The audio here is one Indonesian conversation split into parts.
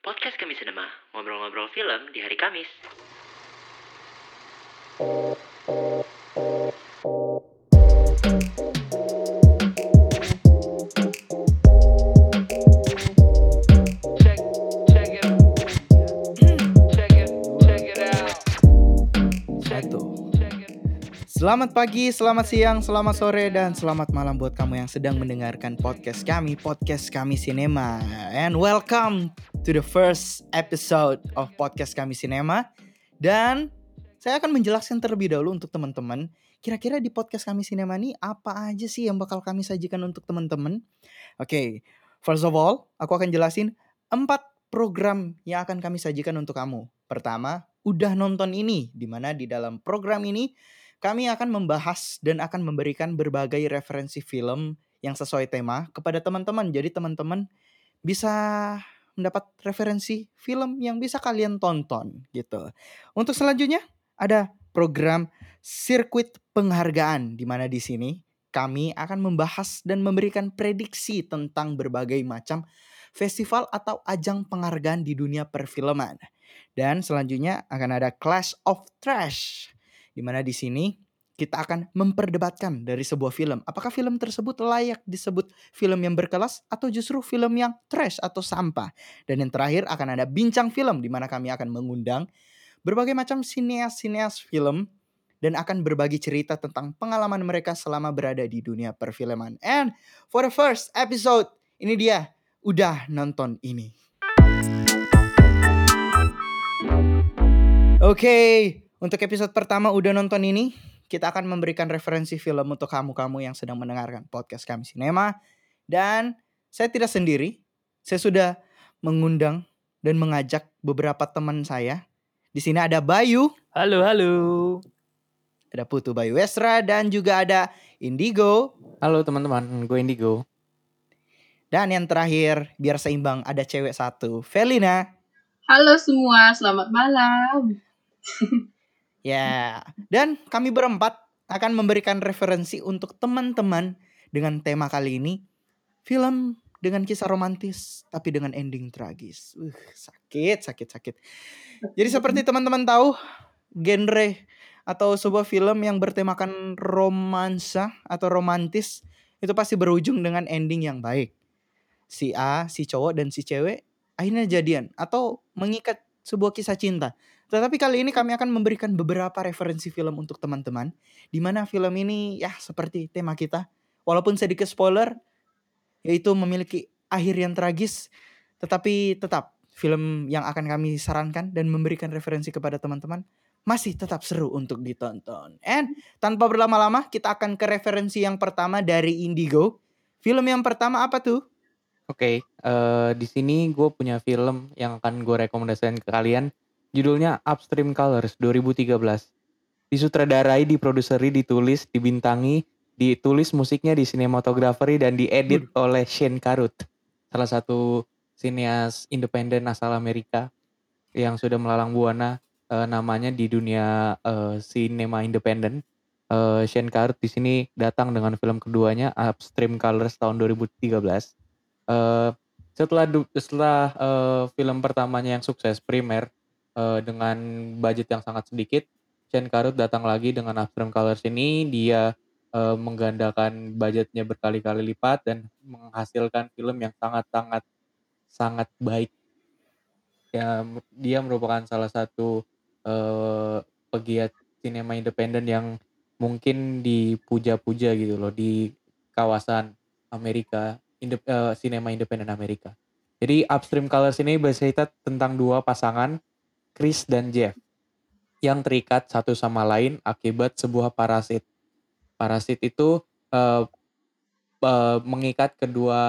Podcast Kami Cinema, ngobrol-ngobrol film di hari Kamis. Selamat pagi, selamat siang, selamat sore, dan selamat malam buat kamu yang sedang mendengarkan podcast kami, podcast kami Cinema. And welcome to the first episode of podcast kami Cinema. Dan saya akan menjelaskan terlebih dahulu untuk teman-teman, kira-kira di podcast kami Cinema ini apa aja sih yang bakal kami sajikan untuk teman-teman? Oke, first of all, aku akan jelasin empat program yang akan kami sajikan untuk kamu. Pertama, udah nonton ini, di mana di dalam program ini kami akan membahas dan akan memberikan berbagai referensi film yang sesuai tema kepada teman-teman. Jadi teman-teman bisa mendapat referensi film yang bisa kalian tonton gitu. Untuk selanjutnya ada program sirkuit penghargaan di mana di sini kami akan membahas dan memberikan prediksi tentang berbagai macam festival atau ajang penghargaan di dunia perfilman. Dan selanjutnya akan ada Clash of Trash di mana di sini kita akan memperdebatkan dari sebuah film. Apakah film tersebut layak disebut film yang berkelas atau justru film yang trash atau sampah? Dan yang terakhir akan ada bincang film di mana kami akan mengundang berbagai macam sineas-sineas film dan akan berbagi cerita tentang pengalaman mereka selama berada di dunia perfilman. And for the first episode, ini dia udah nonton ini. Oke, untuk episode pertama udah nonton ini, kita akan memberikan referensi film untuk kamu-kamu yang sedang mendengarkan podcast kami Sinema. Dan saya tidak sendiri, saya sudah mengundang dan mengajak beberapa teman saya. Di sini ada Bayu, halo halo ada Putu Bayu Westra, dan juga ada Indigo. Halo teman-teman, gue Indigo. Dan yang terakhir, biar seimbang, ada cewek satu, Felina. Halo semua, selamat malam. Ya, dan kami berempat akan memberikan referensi untuk teman-teman dengan tema kali ini film dengan kisah romantis tapi dengan ending tragis. Uh, sakit, sakit, sakit. Jadi seperti teman-teman tahu, genre atau sebuah film yang bertemakan romansa atau romantis itu pasti berujung dengan ending yang baik. Si A, si cowok dan si cewek akhirnya jadian atau mengikat sebuah kisah cinta. Tetapi kali ini kami akan memberikan beberapa referensi film untuk teman-teman di mana film ini ya seperti tema kita walaupun sedikit spoiler yaitu memiliki akhir yang tragis tetapi tetap film yang akan kami sarankan dan memberikan referensi kepada teman-teman masih tetap seru untuk ditonton. And tanpa berlama-lama kita akan ke referensi yang pertama dari Indigo. Film yang pertama apa tuh? Oke, eh, di sini gue punya film yang akan gue rekomendasikan ke kalian. Judulnya Upstream Colors 2013. Disutradarai, diproduseri, ditulis, dibintangi, ditulis musiknya di sinematografi dan diedit oleh Shane Carruth. Salah satu sineas independen asal Amerika yang sudah melalang buana eh, namanya di dunia eh, sinema independen. Eh, Shane Carruth di sini datang dengan film keduanya Upstream Colors tahun 2013. Eh, setelah setelah eh, film pertamanya yang sukses primer eh, dengan budget yang sangat sedikit, Shane Carruth datang lagi dengan Upstream Colors ini dia eh, menggandakan budgetnya berkali-kali lipat dan menghasilkan film yang sangat-sangat sangat baik. Ya, dia merupakan salah satu eh, pegiat sinema independen yang mungkin dipuja-puja gitu loh di kawasan Amerika, indep, eh, sinema independen Amerika. Jadi Upstream Colors ini bercerita tentang dua pasangan Chris dan Jeff yang terikat satu sama lain akibat sebuah parasit. Parasit itu eh, eh, mengikat kedua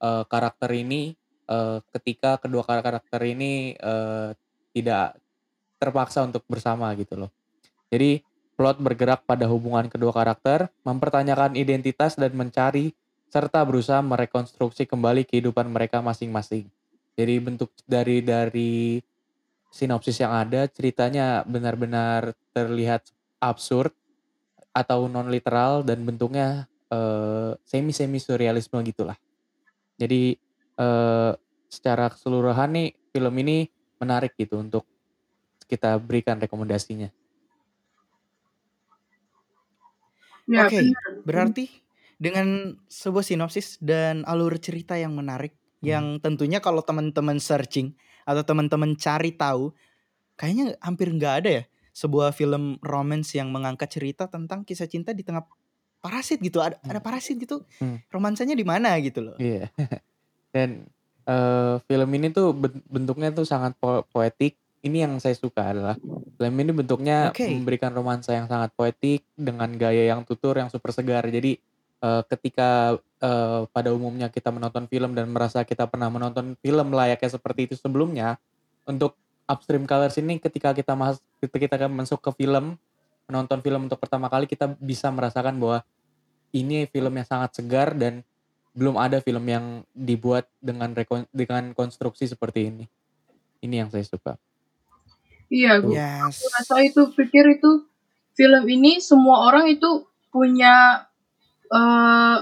eh, karakter ini eh, ketika kedua karakter ini eh, tidak terpaksa untuk bersama gitu loh. Jadi plot bergerak pada hubungan kedua karakter, mempertanyakan identitas dan mencari serta berusaha merekonstruksi kembali kehidupan mereka masing-masing. Jadi bentuk dari dari sinopsis yang ada ceritanya benar-benar terlihat absurd atau non literal dan bentuknya semi semi surrealisme gitulah. Jadi eh, secara keseluruhan nih film ini menarik gitu untuk kita berikan rekomendasinya. Ya, Oke, benar. berarti dengan sebuah sinopsis dan alur cerita yang menarik yang tentunya kalau teman-teman searching atau teman-teman cari tahu kayaknya hampir nggak ada ya sebuah film romance yang mengangkat cerita tentang kisah cinta di tengah parasit gitu ada ada Hmm. parasit gitu Hmm. romansanya di mana gitu loh Iya. Dan eh, film ini tuh ben- bentuknya tuh sangat po- poetik. Ini yang saya suka adalah film ini bentuknya Oke. memberikan romansa yang sangat poetik dengan gaya yang tutur yang super segar. Jadi eh, ketika eh, pada umumnya kita menonton film dan merasa kita pernah menonton film layaknya seperti itu sebelumnya, untuk upstream colors ini ketika kita mas ketika kita masuk ke film menonton film untuk pertama kali kita bisa merasakan bahwa ini film yang sangat segar dan belum ada film yang dibuat dengan rekon, dengan konstruksi seperti ini. Ini yang saya suka. Iya, gue yes rasa itu pikir itu film ini semua orang itu punya eh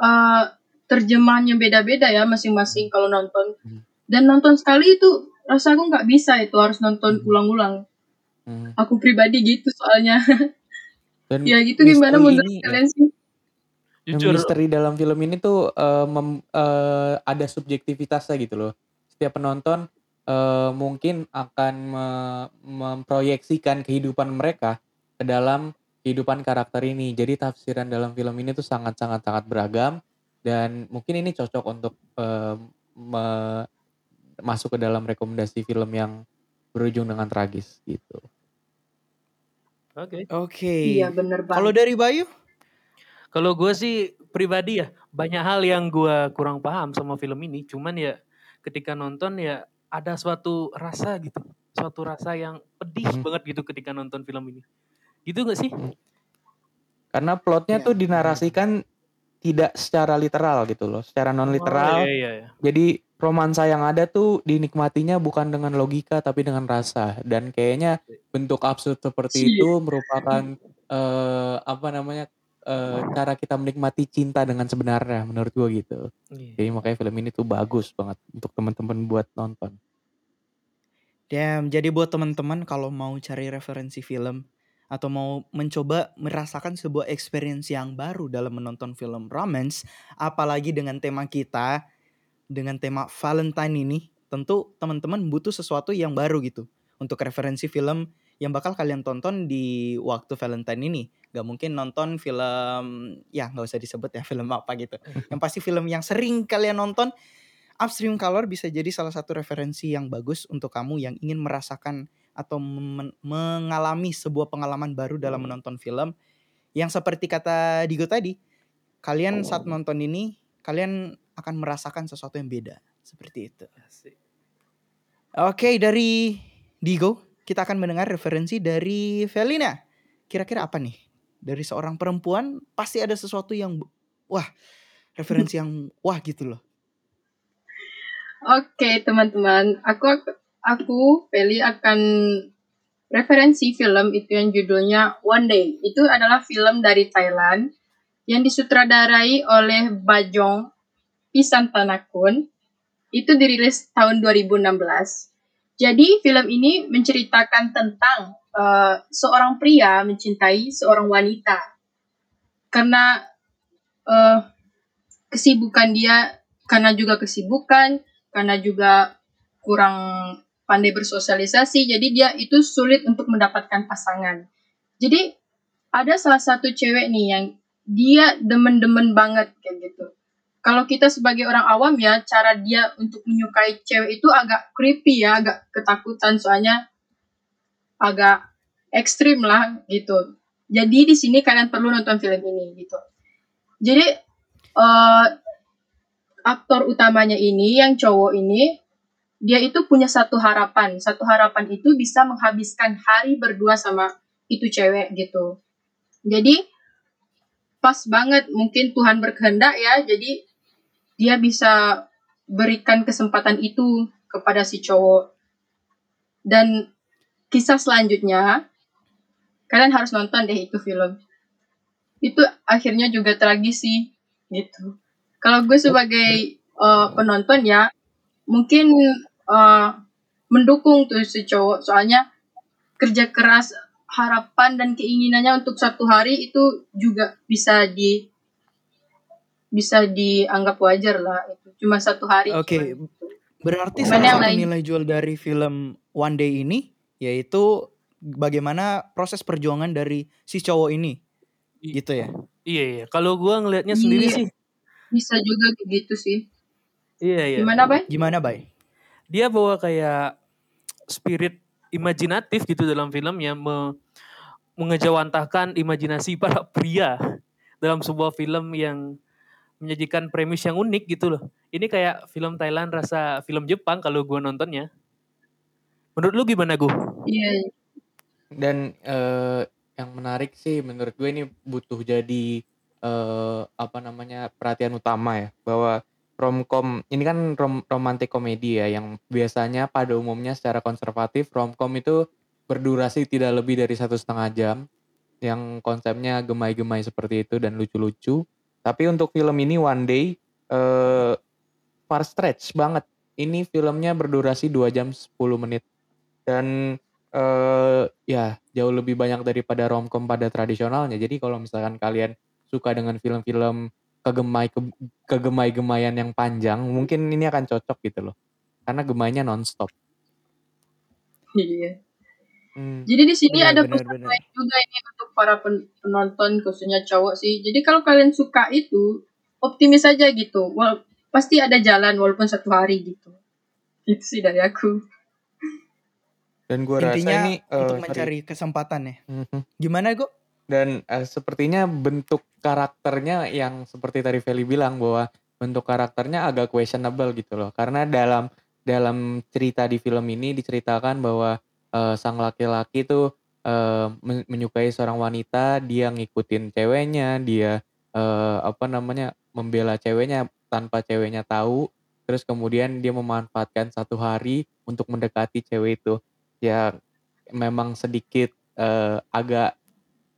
eh, terjemahannya beda-beda ya masing-masing kalau nonton. Hmm. Dan nonton sekali itu rasa aku nggak bisa itu harus nonton Hmm. ulang-ulang. Hmm. Aku pribadi gitu soalnya. Dan ya gitu gimana menurut ini- kalian sih? yang Jujur, misteri dalam film ini tuh eh, mem- eh, ada subjektivitasnya gitu loh. Setiap penonton eh, mungkin akan me- memproyeksikan kehidupan mereka ke dalam kehidupan karakter ini. Jadi tafsiran dalam film ini tuh sangat-sangat sangat beragam dan mungkin ini cocok untuk eh, me- masuk ke dalam rekomendasi film yang berujung dengan tragis gitu. oke. oke Iya bener kalau banget. dari Bayu Kalau gue sih pribadi ya banyak hal yang gue kurang paham sama film ini. Cuman ya ketika nonton ya ada suatu rasa gitu, suatu rasa yang pedih Hmm. banget gitu ketika nonton film ini. Gitu gak sih? Karena plotnya Ya, tuh dinarasikan tidak secara literal gitu loh, secara non Oh, literal. iya, iya, iya. Jadi romansa yang ada tuh dinikmatinya bukan dengan logika tapi dengan rasa dan kayaknya bentuk absurd seperti Iya. itu merupakan eh, apa namanya eh, cara kita menikmati cinta dengan sebenarnya menurut gua gitu. Iya. Jadi makanya film ini tuh bagus banget untuk teman-teman buat nonton. Damn, jadi buat teman-teman kalau mau cari referensi film atau mau mencoba merasakan sebuah experience yang baru dalam menonton film romance, apalagi dengan tema kita, dengan tema Valentine ini, tentu teman-teman butuh sesuatu yang baru gitu untuk referensi film yang bakal kalian tonton di waktu Valentine ini. Gak mungkin nonton film, ya nggak usah disebut ya film apa gitu. Yang pasti film yang sering kalian nonton Upstream Color bisa jadi salah satu referensi yang bagus untuk kamu yang ingin merasakan atau men- mengalami sebuah pengalaman baru dalam menonton film yang seperti kata Digo tadi, kalian saat nonton ini kalian akan merasakan sesuatu yang beda seperti itu. Oke, dari Digo kita akan mendengar referensi dari Felina. Kira-kira apa nih? Dari seorang perempuan pasti ada sesuatu yang wah, referensi yang wah gitu loh. Oke teman-teman, aku aku Feli akan referensi film itu yang judulnya One Day. Itu adalah film dari Thailand yang disutradarai oleh Bajong Pisantanakun. Itu dirilis tahun 2016. Jadi film ini menceritakan tentang eh, seorang pria mencintai seorang wanita karena eh, kesibukan dia, karena juga kesibukan, karena juga kurang pandai bersosialisasi, jadi dia itu sulit untuk mendapatkan pasangan. Jadi ada salah satu cewek nih yang dia demen-demen banget kayak gitu. Kalau kita sebagai orang awam ya, cara dia untuk menyukai cewek itu agak creepy ya, agak ketakutan soalnya agak ekstrim lah gitu. Jadi di sini kalian perlu nonton film ini gitu. Jadi eh aktor utamanya ini yang cowok ini dia itu punya satu harapan. Satu harapan itu bisa menghabiskan hari berdua sama itu cewek gitu. Jadi pas banget mungkin Tuhan berkehendak ya. Jadi dia bisa berikan kesempatan itu kepada si cowok. Dan kisah selanjutnya kalian harus nonton deh itu film. Itu akhirnya juga tragis sih gitu. Kalau gue sebagai uh, penonton ya, mungkin eh, mendukung tuh si cowok soalnya kerja keras harapan dan keinginannya untuk satu hari itu juga bisa di bisa dianggap wajar lah itu cuma satu hari Oke, cuman gitu. Berarti Cuman salah yang satu nilai jual dari film One Day ini yaitu bagaimana proses perjuangan dari si cowok ini. I- Gitu ya. Iya iya. Kalau gua ngelihatnya sendiri Iya. sih, bisa juga gitu sih iya iya. gimana bay Gimana, Bay? Dia bawa kayak spirit imajinatif gitu dalam filmnya me mengejawantahkan imajinasi para pria dalam sebuah film yang menyajikan premis yang unik gitu loh. Ini kayak film Thailand rasa film Jepang kalau gua nontonnya. Menurut lu gimana gue? iya Dan eh, yang menarik sih menurut gue ini butuh jadi eh, apa namanya perhatian utama ya bahwa romcom ini kan rom romantic komedi ya yang biasanya pada umumnya secara konservatif romcom itu berdurasi tidak lebih dari satu setengah jam yang konsepnya gemai-gemai seperti itu dan lucu-lucu. Tapi untuk film ini one day eh, far stretch banget. Ini filmnya berdurasi 2 jam 10 menit. Dan eh ya jauh lebih banyak daripada romcom pada tradisionalnya. Jadi kalau misalkan kalian suka dengan film-film kegemai ke- kegemai-gemaian yang panjang, mungkin ini akan cocok gitu loh. Karena gemainya nonstop. iya Hmm. Jadi di sini Benar, ada benar, pesan benar. lain juga ini untuk para pen- penonton khususnya cowok sih. Jadi kalau kalian suka itu optimis aja gitu. Wal pasti ada jalan walaupun satu hari gitu. Itu sih dari aku. Dan gue rasa Intinya ini eh, untuk mencari kesempatan ya. Mhm. Gimana, Go? Dan eh, sepertinya bentuk karakternya yang seperti tadi Feli bilang bahwa bentuk karakternya agak questionable gitu loh. Karena dalam dalam cerita di film ini diceritakan bahwa eh, sang laki-laki eh, men- menyukai seorang wanita, dia ngikutin ceweknya, dia eh, apa namanya membela ceweknya tanpa ceweknya tahu. Terus kemudian dia memanfaatkan satu hari untuk mendekati cewek itu. Ya memang sedikit eh, agak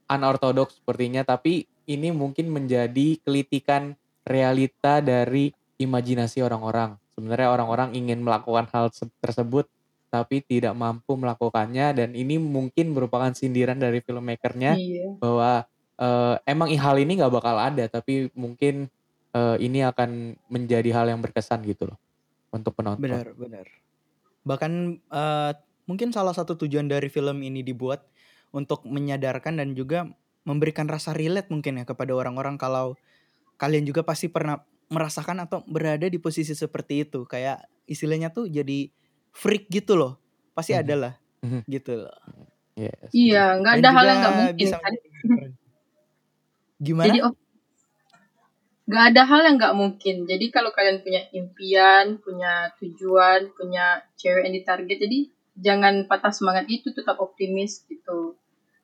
unorthodox sepertinya tapi ini mungkin menjadi kelitikan realita dari imajinasi orang-orang. Sebenarnya orang-orang ingin melakukan hal se- tersebut tapi tidak mampu melakukannya dan ini mungkin merupakan sindiran dari filmmakernya Iya. bahwa eh, emang hal ini nggak bakal ada tapi mungkin eh, ini akan menjadi hal yang berkesan gitu loh untuk penonton. Benar, benar. Bahkan eh, mungkin salah satu tujuan dari film ini dibuat untuk menyadarkan dan juga memberikan rasa relate mungkin ya kepada orang-orang kalau kalian juga pasti pernah merasakan atau berada di posisi seperti itu kayak istilahnya tuh jadi freak gitu loh pasti Mhm. ada lah Mhm. gitu loh Yes. Iya, nggak ada hal yang nggak mungkin bisa kan. gimana Jadi op- nggak ada hal yang nggak mungkin. Jadi kalau kalian punya impian, punya tujuan, punya cewek yang ditarget, jadi jangan patah semangat itu, tetap optimis gitu.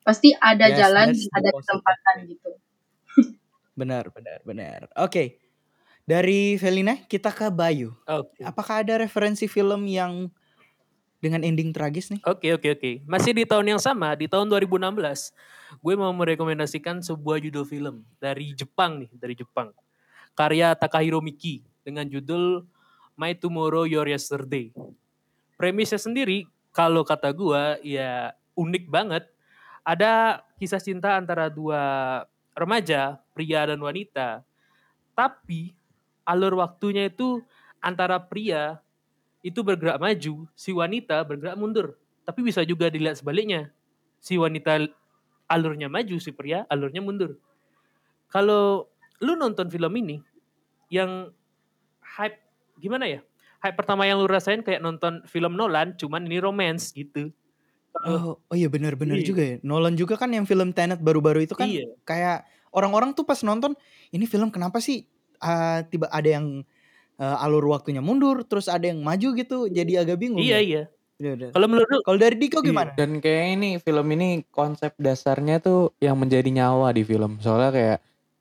Pasti ada Yes, jalan, ada positive kesempatan way. gitu. benar benar benar oke dari Felina kita ke Bayu Oke. apakah ada referensi film yang dengan ending tragis nih Oke oke oke. Masih di tahun yang sama, di tahun 2016, gue mau merekomendasikan sebuah judul film dari Jepang nih, dari Jepang. Karya Takahiro Miki dengan judul My Tomorrow Your Yesterday. Premisnya sendiri, kalau kata gue, ya unik banget. Ada kisah cinta antara dua remaja, pria dan wanita. Tapi alur waktunya itu antara pria itu bergerak maju, si wanita bergerak mundur. Tapi bisa juga dilihat sebaliknya. Si wanita alurnya maju, si pria alurnya mundur. Kalau lu nonton film ini, yang hype gimana ya? Hype pertama yang lu rasain kayak nonton film Nolan, cuman ini romance gitu. Oh, oh iya benar-benar Iya. juga ya. Nolan juga kan yang film Tenet baru-baru itu kan Iya. kayak orang-orang tuh pas nonton ini film kenapa sih ah, tiba ada yang ah, alur waktunya mundur, terus ada yang maju gitu, jadi agak bingung. Iya ya. iya. Iya, iya. Kalau menurut Kalau dari Diko Iya. gimana? Dan kayak ini film ini konsep dasarnya tuh yang menjadi nyawa di film. Soalnya kayak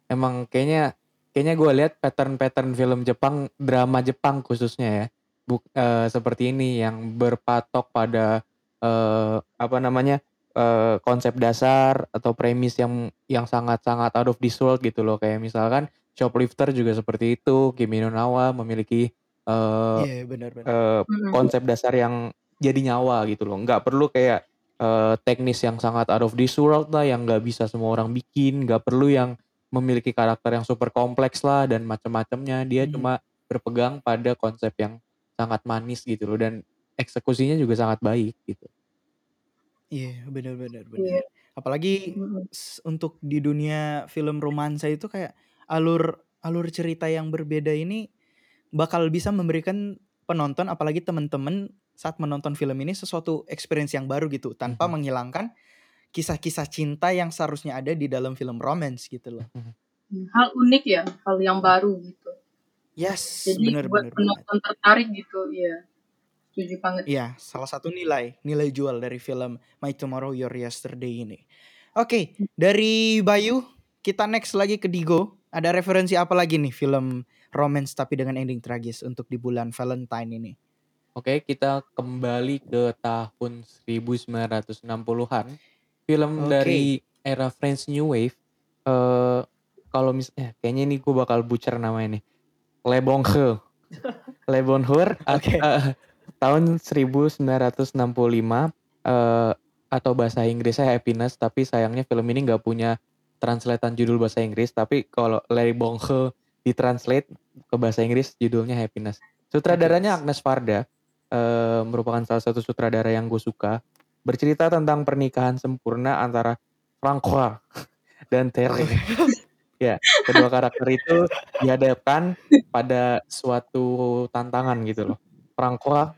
emang kayaknya kayaknya gue lihat pattern-pattern film Jepang, drama Jepang khususnya ya. Buk, eh, seperti ini yang berpatok pada eh, apa namanya? eh, konsep dasar atau premis yang yang sangat-sangat out of this world gitu loh. Kayak misalkan Shoplifter juga seperti itu, Kimi no Na wa memiliki eh, Iya benar-benar. eh, Mm-mm. konsep dasar yang jadi nyawa gitu loh. Nggak perlu kayak eh, teknis yang sangat out of this world lah, yang nggak bisa semua orang bikin. Nggak perlu yang memiliki karakter yang super kompleks lah dan macam-macamnya. Dia Mhm. cuma berpegang pada konsep yang sangat manis gitu loh dan eksekusinya juga sangat baik gitu. Iya benar-benar Iya. benar. Apalagi Mm-mm. s- untuk di dunia film romansa itu kayak alur alur cerita yang berbeda ini bakal bisa memberikan penonton apalagi teman-teman saat menonton film ini sesuatu experience yang baru gitu tanpa Mhm. menghilangkan kisah-kisah cinta yang seharusnya ada di dalam film romance gitu loh. Hal unik ya, hal yang baru gitu. Yes, Jadi benar buat banget. penonton tertarik gitu, ya. Setuju banget. Iya, salah satu nilai nilai jual dari film My Tomorrow Your Yesterday ini. Oke, dari Bayu kita next lagi ke Digo. Ada referensi apa lagi nih film romance tapi dengan ending tragis untuk di bulan Valentine ini? Oke, kita kembali ke tahun 1960-an. Film Oke. dari era French New Wave. Eh kalau misalnya kayaknya ini gue bakal butcher namanya nih. Le Bonheur. Le Bonheur at- Oke. eh, tahun 1965 eh atau bahasa Inggrisnya Happiness tapi sayangnya film ini nggak punya translatean judul bahasa Inggris tapi kalau Le Bonheur ditranslate ke bahasa Inggris judulnya Happiness. Sutradaranya Agnes Varda eh, merupakan salah satu sutradara yang gue suka. Bercerita tentang pernikahan sempurna antara Francois dan Terry. ya, kedua karakter itu dihadapkan pada suatu tantangan gitu loh. Francois,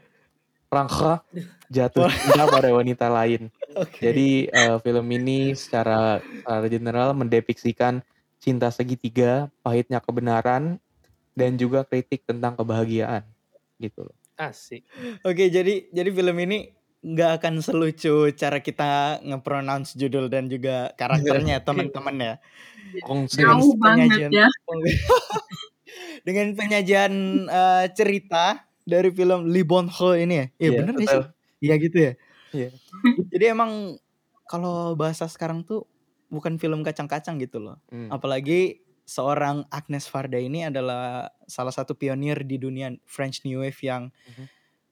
Francois jatuh cinta pada wanita lain. Oke. Jadi eh, film ini secara, secara general mendepiksikan cinta segitiga, pahitnya kebenaran, dan juga kritik tentang kebahagiaan gitu loh. Asik. Oke, jadi jadi film ini nggak akan selucu cara kita nge-pronounce judul dan juga karakternya teman-teman ya. Jauh banget penyajian- ya. Dengan penyajian eh, cerita dari film Li Bon Ho ini ya. Iya Iya, bener betul. sih? Iya gitu ya. Iya. Jadi emang kalau bahasa sekarang tuh bukan film kacang-kacang gitu loh. Hmm. Apalagi seorang Agnes Varda ini adalah salah satu pionir di dunia French New Wave yang Mhm.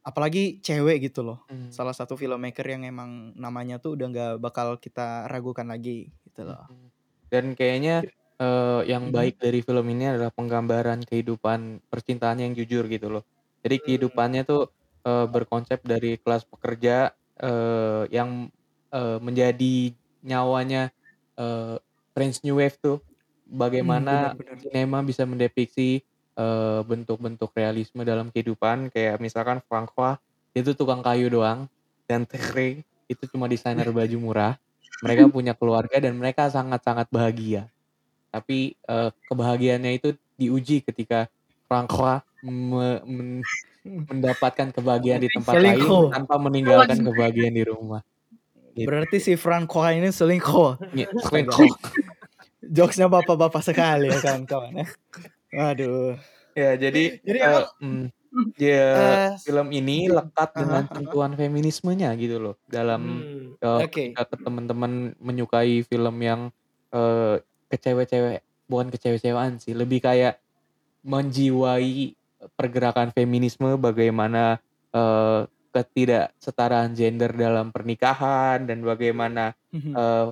Apalagi cewek gitu loh. Hmm. Salah satu filmmaker yang emang namanya tuh udah nggak bakal kita ragukan lagi gitu loh. Dan kayaknya eh, yang Mhm. baik dari film ini adalah penggambaran kehidupan percintaan yang jujur gitu loh. Jadi Hmm. kehidupannya tuh eh, berkonsep dari kelas pekerja eh, yang eh, menjadi nyawanya eh, French New Wave tuh. Bagaimana Hmm, benar-benar. sinema bisa mendepiksi eh, bentuk-bentuk realisme dalam kehidupan kayak misalkan Francois itu tukang kayu doang dan Terry itu cuma desainer baju murah. Mereka punya keluarga dan mereka sangat-sangat bahagia. Tapi eh, kebahagiaannya itu diuji ketika Francois me- men- mendapatkan kebahagiaan di tempat Selingkuh. lain tanpa meninggalkan kebahagiaan di rumah. Gitu. Berarti si Franco ini selingkuh. Ya, selingkuh. Jokesnya bapak-bapak sekali ya kawan-kawan ya. Aduh. Ya, jadi Jadi eh, emang- mm, ya, Eh, film ini lekat dengan Aha, aha. sentuhan feminismenya gitu loh dalam Hmm. eh, Oke. ketika teman-teman menyukai film yang eh, kecewe-cewe bukan kecewe-cewean sih lebih kayak menjiwai pergerakan feminisme bagaimana eh, ketidaksetaraan gender dalam pernikahan dan bagaimana Mhm. eh,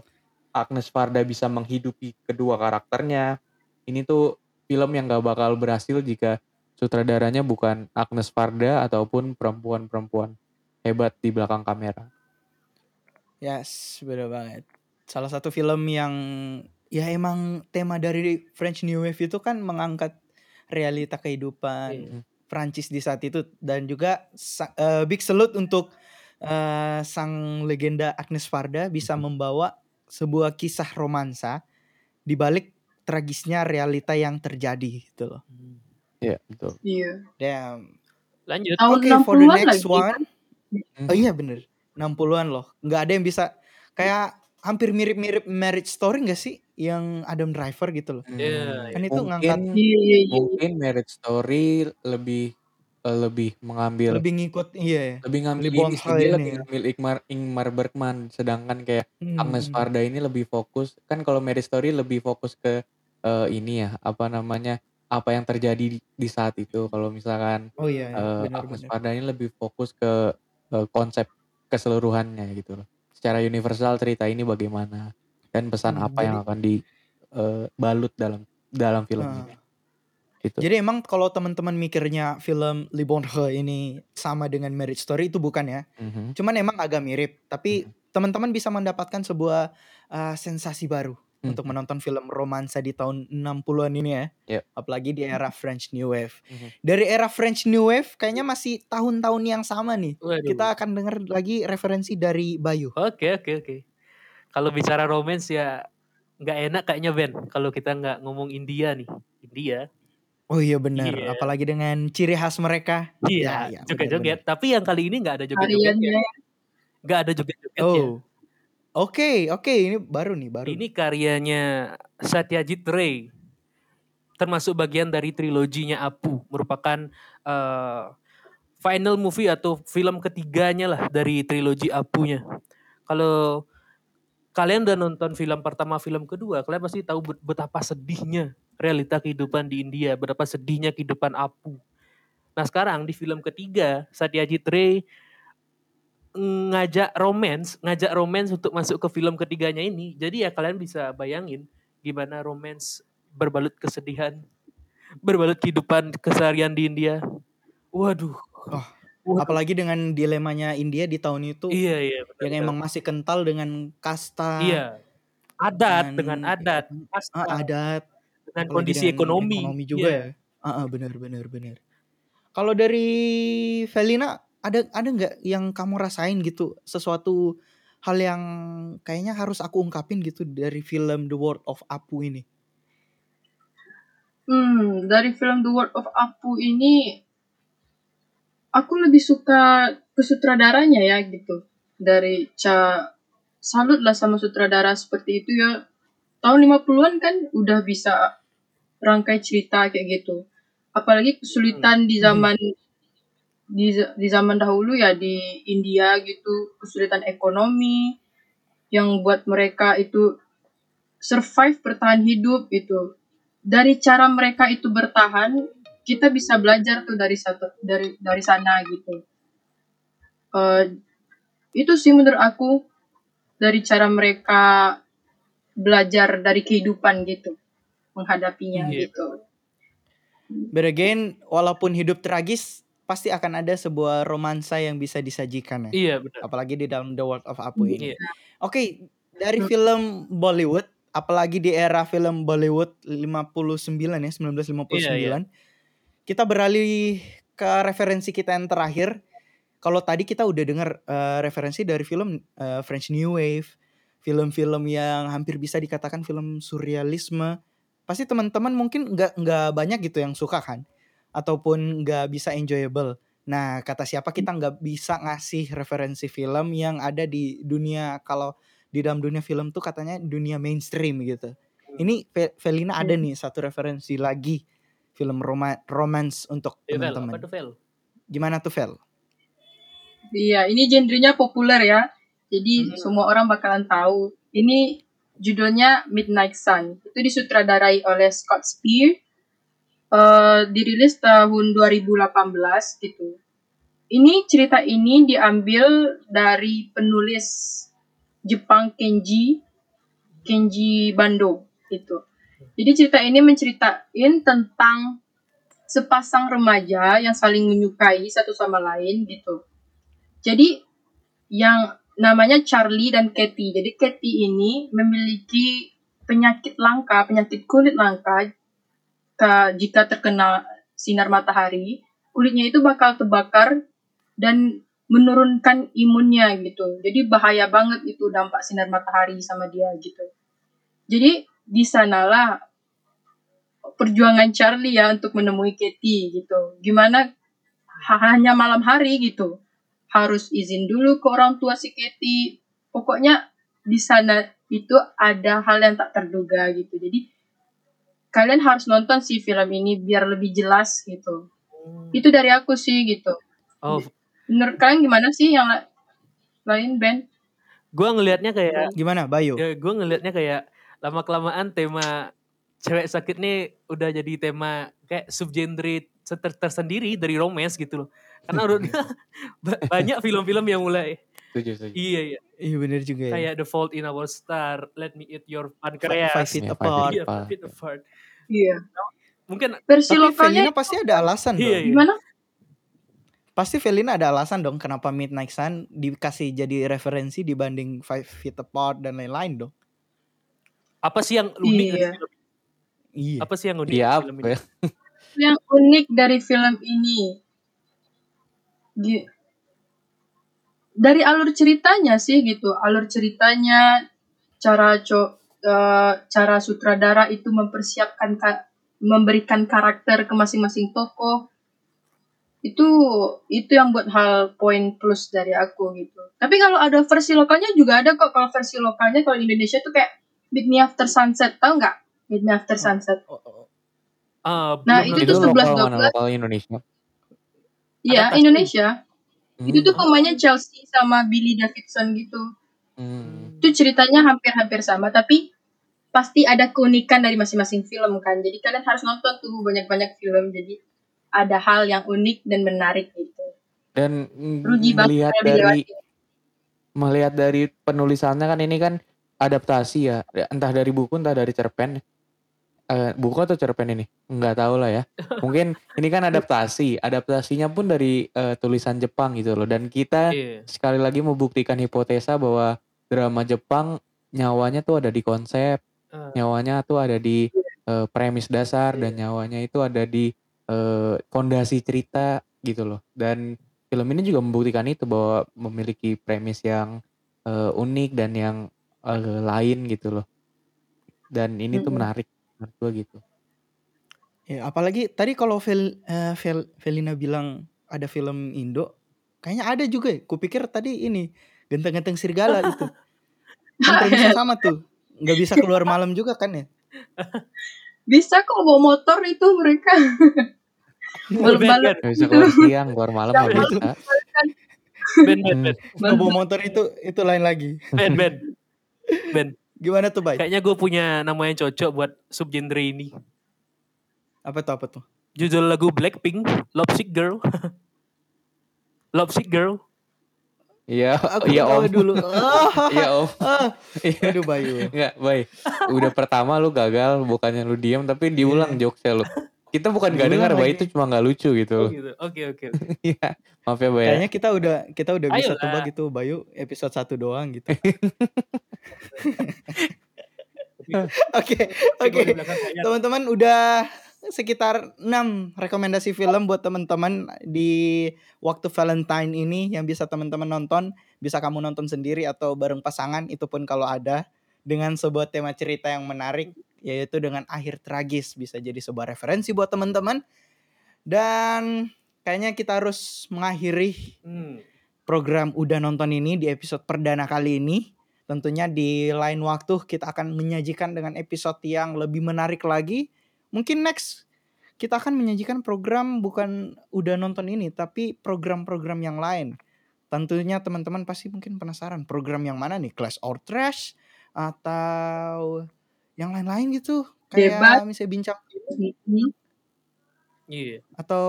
Agnes Varda bisa menghidupi kedua karakternya. Ini tuh film yang gak bakal berhasil jika sutradaranya bukan Agnes Varda ataupun perempuan-perempuan hebat di belakang kamera. Yes, bener banget. Salah satu film yang ya emang tema dari French New Wave itu kan mengangkat realita kehidupan Iya. Prancis di saat itu dan juga eh, big salute untuk eh, sang legenda Agnes Varda bisa membawa sebuah kisah romansa di balik tragisnya realita yang terjadi gitu loh. Iya, betul. Iya. Damn. Lanjut. Oke, for the 60-an next lagi. one. Hmm. Oh iya bener. 60-an loh. Nggak ada yang bisa kayak hampir mirip-mirip Marriage Story gak sih? Yang Adam Driver gitu loh. Iya, Kan itu mungkin ngangkat Iya, iya, mungkin Marriage Story lebih eh, lebih mengambil lebih ngikut iya ya. lebih ngambil Lebih ini ini lebih ya. ngambil Ingmar Ingmar Bergman sedangkan kayak Hmm, Agnes hmm. Varda ini lebih fokus kan kalau Marriage Story lebih fokus ke eh, ini ya apa namanya apa yang terjadi di, di saat itu. Kalau misalkan Oh iya, eh, benar Agnes ini lebih fokus ke eh, konsep keseluruhannya gitu loh. Secara universal cerita ini bagaimana dan pesan Hmm, apa yang jadi- akan dibalut dalam dalam film Ah. ini. Gitu. Jadi emang kalau teman-teman mikirnya film Le He ini sama dengan Marriage Story itu bukan ya. Mhm. Cuman emang agak mirip, tapi Mhm. teman-teman bisa mendapatkan sebuah uh, sensasi baru Mhm. untuk menonton film romansa di tahun 60-an ini ya. Yep. Apalagi di era French New Wave. Mhm. Dari era French New Wave kayaknya masih tahun-tahun yang sama nih. Waduh. Kita akan dengar lagi referensi dari Bayu. Oke oke oke. Kalau bicara romance ya nggak enak kayaknya Ben. Kalau kita nggak ngomong India nih. India. Oh iya benar, Iya. apalagi dengan ciri khas mereka. Iya. Ya, ya, joget-joget. Tapi yang kali ini nggak ada joget-jogetnya. Hariannya Nggak ada joget-jogetnya. Oh. Oke, oke, ini baru nih, baru. Ini karyanya Satyajit Ray. Termasuk bagian dari triloginya Apu. Merupakan eh, final movie atau film ketiganya lah dari trilogi Apunya. Kalau kalian udah nonton film pertama, film kedua, kalian pasti tahu bet- betapa sedihnya realita kehidupan di India, betapa sedihnya kehidupan Apu. Nah sekarang di film ketiga, Satyajit Ray ngajak romance, ngajak romance untuk masuk ke film ketiganya ini. Jadi ya kalian bisa bayangin gimana romance berbalut kesedihan, berbalut kehidupan keseharian di India. Waduh. Oh, Waduh. Apalagi dengan dilemanya India di tahun itu Iya iya. benar, yang benar. emang masih kental dengan kasta, iya. Adat dengan- dengan adat, kasta, ah, adat, dengan kondisi dengan ekonomi. ekonomi juga Iya. ya. Ah, ah, benar benar benar. Kalau dari Felina ada ada nggak yang kamu rasain gitu sesuatu hal yang kayaknya harus aku ungkapin gitu dari film The World of Apu ini? Hmm, dari film The World of Apu ini aku lebih suka ke sutradaranya ya gitu. Dari ca salut lah sama sutradara seperti itu ya. Tahun 50-an kan udah bisa rangkai cerita kayak gitu. Apalagi kesulitan di zaman di, di zaman dahulu ya di India gitu, kesulitan ekonomi yang buat mereka itu survive bertahan hidup itu. Dari cara mereka itu bertahan kita bisa belajar tuh dari satu dari dari sana gitu. Eh, itu sih menurut aku dari cara mereka belajar dari kehidupan gitu menghadapinya Iya. gitu. But again, walaupun hidup tragis, pasti akan ada sebuah romansa yang bisa disajikan ya. Iya benar. Apalagi di dalam The World of Apu ini. Iya. Oke, dari film Bollywood, apalagi di era film Bollywood 59 ya, 1959. Iya, iya. Kita beralih ke referensi kita yang terakhir. Kalau tadi kita udah dengar eh, referensi dari film eh, French New Wave, film-film yang hampir bisa dikatakan film surrealisme. Pasti teman-teman mungkin nggak nggak banyak gitu yang suka kan, ataupun nggak bisa enjoyable. Nah, kata siapa kita nggak bisa ngasih referensi film yang ada di dunia kalau di dalam dunia film tuh katanya dunia mainstream gitu. Ini Fe- Felina ada nih satu referensi lagi film roma romance untuk Iya, teman-teman. apa tuh Vel? Gimana tuh Vel? iya ini genrenya populer ya jadi Hmm. semua orang bakalan tahu ini judulnya Midnight Sun itu disutradarai oleh Scott Spear eh dirilis tahun 2018 gitu ini cerita ini diambil dari penulis Jepang Kenji Kenji Bando itu. Jadi cerita ini menceritain tentang sepasang remaja yang saling menyukai satu sama lain gitu. Jadi yang namanya Charlie dan Katie. Jadi Katie ini memiliki penyakit langka, penyakit kulit langka ke- jika terkena sinar matahari, kulitnya itu bakal terbakar dan menurunkan imunnya gitu. Jadi bahaya banget itu dampak sinar matahari sama dia gitu. Jadi di sanalah perjuangan Charlie ya untuk menemui Katie gitu. Gimana ha- hanya malam hari gitu. Harus izin dulu ke orang tua si Katie. Pokoknya di sana itu ada hal yang tak terduga gitu. Jadi kalian harus nonton sih film ini biar lebih jelas gitu. Itu dari aku sih gitu. Oh, Menurut kalian gimana sih yang la- lain Ben? gue ngelihatnya kayak Gimana Bayu? ya gue ngelihatnya kayak lama kelamaan tema cewek sakit nih udah jadi tema kayak subgenre ter- tersendiri dari romance gitu loh. Karena udah banyak film-film yang mulai Setuju, setuju. iya iya Iya bener juga ya. kayak The Fault in Our Star, Let Me Eat Your Five, Pancreas. Five Feet Iya, Apart. Iya. Five Feet Apart. Iya. Mungkin Versi Tapi lokalnya Felina pasti ada alasan Iya, dong. iya. gimana? Pasti Felina ada alasan dong kenapa Midnight Sun dikasih jadi referensi dibanding Five Feet Apart dan lain-lain dong. apa sih yang unik dari Iya. film? Iya. Apa sih yang unik Iya dari film ini? ya? Yang unik dari film ini dari alur ceritanya sih gitu, alur ceritanya cara co eh, cara sutradara itu mempersiapkan ka- memberikan karakter ke masing-masing tokoh itu itu yang buat hal poin plus dari aku gitu. Tapi kalau ada versi lokalnya juga ada kok. Kalau versi lokalnya kalau Indonesia tuh kayak Meet Me After Sunset, tahu nggak? Meet Me After Sunset. Oh, oh, oh. Ah, Nah, itu tuh 11 lokal mana 12. lokal Indonesia. Iya, Adaptasi. Indonesia. Itu tuh Hmm. pemainnya Chelsea sama Billy Davidson gitu. Hmm. Itu ceritanya hampir-hampir sama, tapi pasti ada keunikan dari masing-masing film kan. Jadi kalian harus nonton tuh banyak-banyak film. Jadi ada hal yang unik dan menarik gitu. Dan Rugi melihat dari melihat dari penulisannya kan ini kan adaptasi ya, entah dari buku entah dari cerpen. Eh, buku atau cerpen ini? Nggak tahu lah ya. Mungkin ini kan adaptasi. Adaptasinya pun dari eh, tulisan Jepang gitu loh. Dan kita Iya. sekali lagi membuktikan hipotesa bahwa drama Jepang nyawanya tuh ada di konsep, Ah. nyawanya tuh ada di eh, premis dasar dan nyawanya itu ada di eh, fondasi cerita gitu loh. Dan film ini juga membuktikan itu bahwa memiliki premis yang eh, unik dan yang eh, lain gitu loh. Dan ini tuh menarik menurut gue gitu. Ya, apalagi tadi kalau Vel, eh, Vel- Velina bilang ada film Indo, kayaknya ada juga. ya. Kupikir tadi ini genteng-genteng serigala itu. Premisnya sama tuh. Nggak bisa keluar malam juga kan ya? Bisa kok bawa motor itu mereka. Gak bisa keluar siang, keluar malam Yang gak malam. bisa. Ben, ben, ben, Nggak bawa motor itu itu lain lagi. ben, ben. Ben, Gimana tuh, Bay? kayaknya gue punya nama yang cocok buat subgenre ini. Apa tuh apa tuh? Judul lagu Blackpink, Lovesick Girl. Lovesick Girl. Iya, Aku iya ketawa om. dulu. Ah, Iya om. Iya. Aduh, Bayu. Enggak, baik. Udah pertama lu gagal, bukannya lu diam tapi diulang jokesnya lu. Kita bukan gak dengar, Bay, itu cuma gak lucu Oh gitu. gitu. Oke oke. oke. Iya, maaf ya, Bay. ya. Kayaknya kita udah kita udah bisa tebak gitu Bayu episode 1 doang gitu. Oke, oke. Teman-teman udah sekitar 6 rekomendasi film buat teman-teman di waktu Valentine ini yang bisa teman-teman nonton, bisa kamu nonton sendiri atau bareng pasangan itu pun kalau ada dengan sebuah tema cerita yang menarik yaitu dengan akhir tragis bisa jadi sebuah referensi buat teman-teman. Dan kayaknya kita harus mengakhiri Hmm. program udah nonton ini di episode perdana kali ini. Tentunya di lain waktu kita akan menyajikan dengan episode yang lebih menarik lagi. Mungkin next kita akan menyajikan program bukan udah nonton ini tapi program-program yang lain. Tentunya teman-teman pasti mungkin penasaran program yang mana nih Clash or Trash atau yang lain-lain gitu. Kayak Debat. misalnya bincang. Iya. atau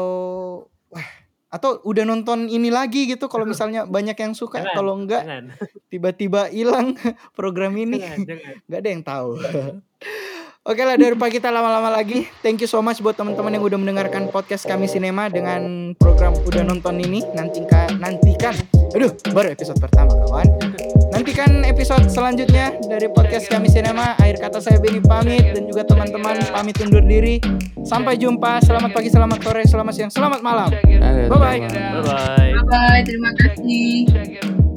wah atau udah nonton ini lagi gitu kalau misalnya banyak yang suka kalau enggak tiba-tiba hilang program ini. Jangan, jangan. nggak ada yang tahu Oke lah daripada kita lama-lama lagi. Thank you so much buat teman-teman yang udah mendengarkan podcast kami Sinema Dengan program udah nonton ini. Nantikan, nantikan. Aduh baru episode pertama kawan. Nantikan episode selanjutnya dari podcast kami Sinema. Akhir kata saya Benny pamit Dan juga teman-teman pamit undur diri. Sampai jumpa. Selamat pagi, selamat sore, selamat siang, selamat malam. Ada, Bye-bye. sama- Bye bye. Bye, terima kasih.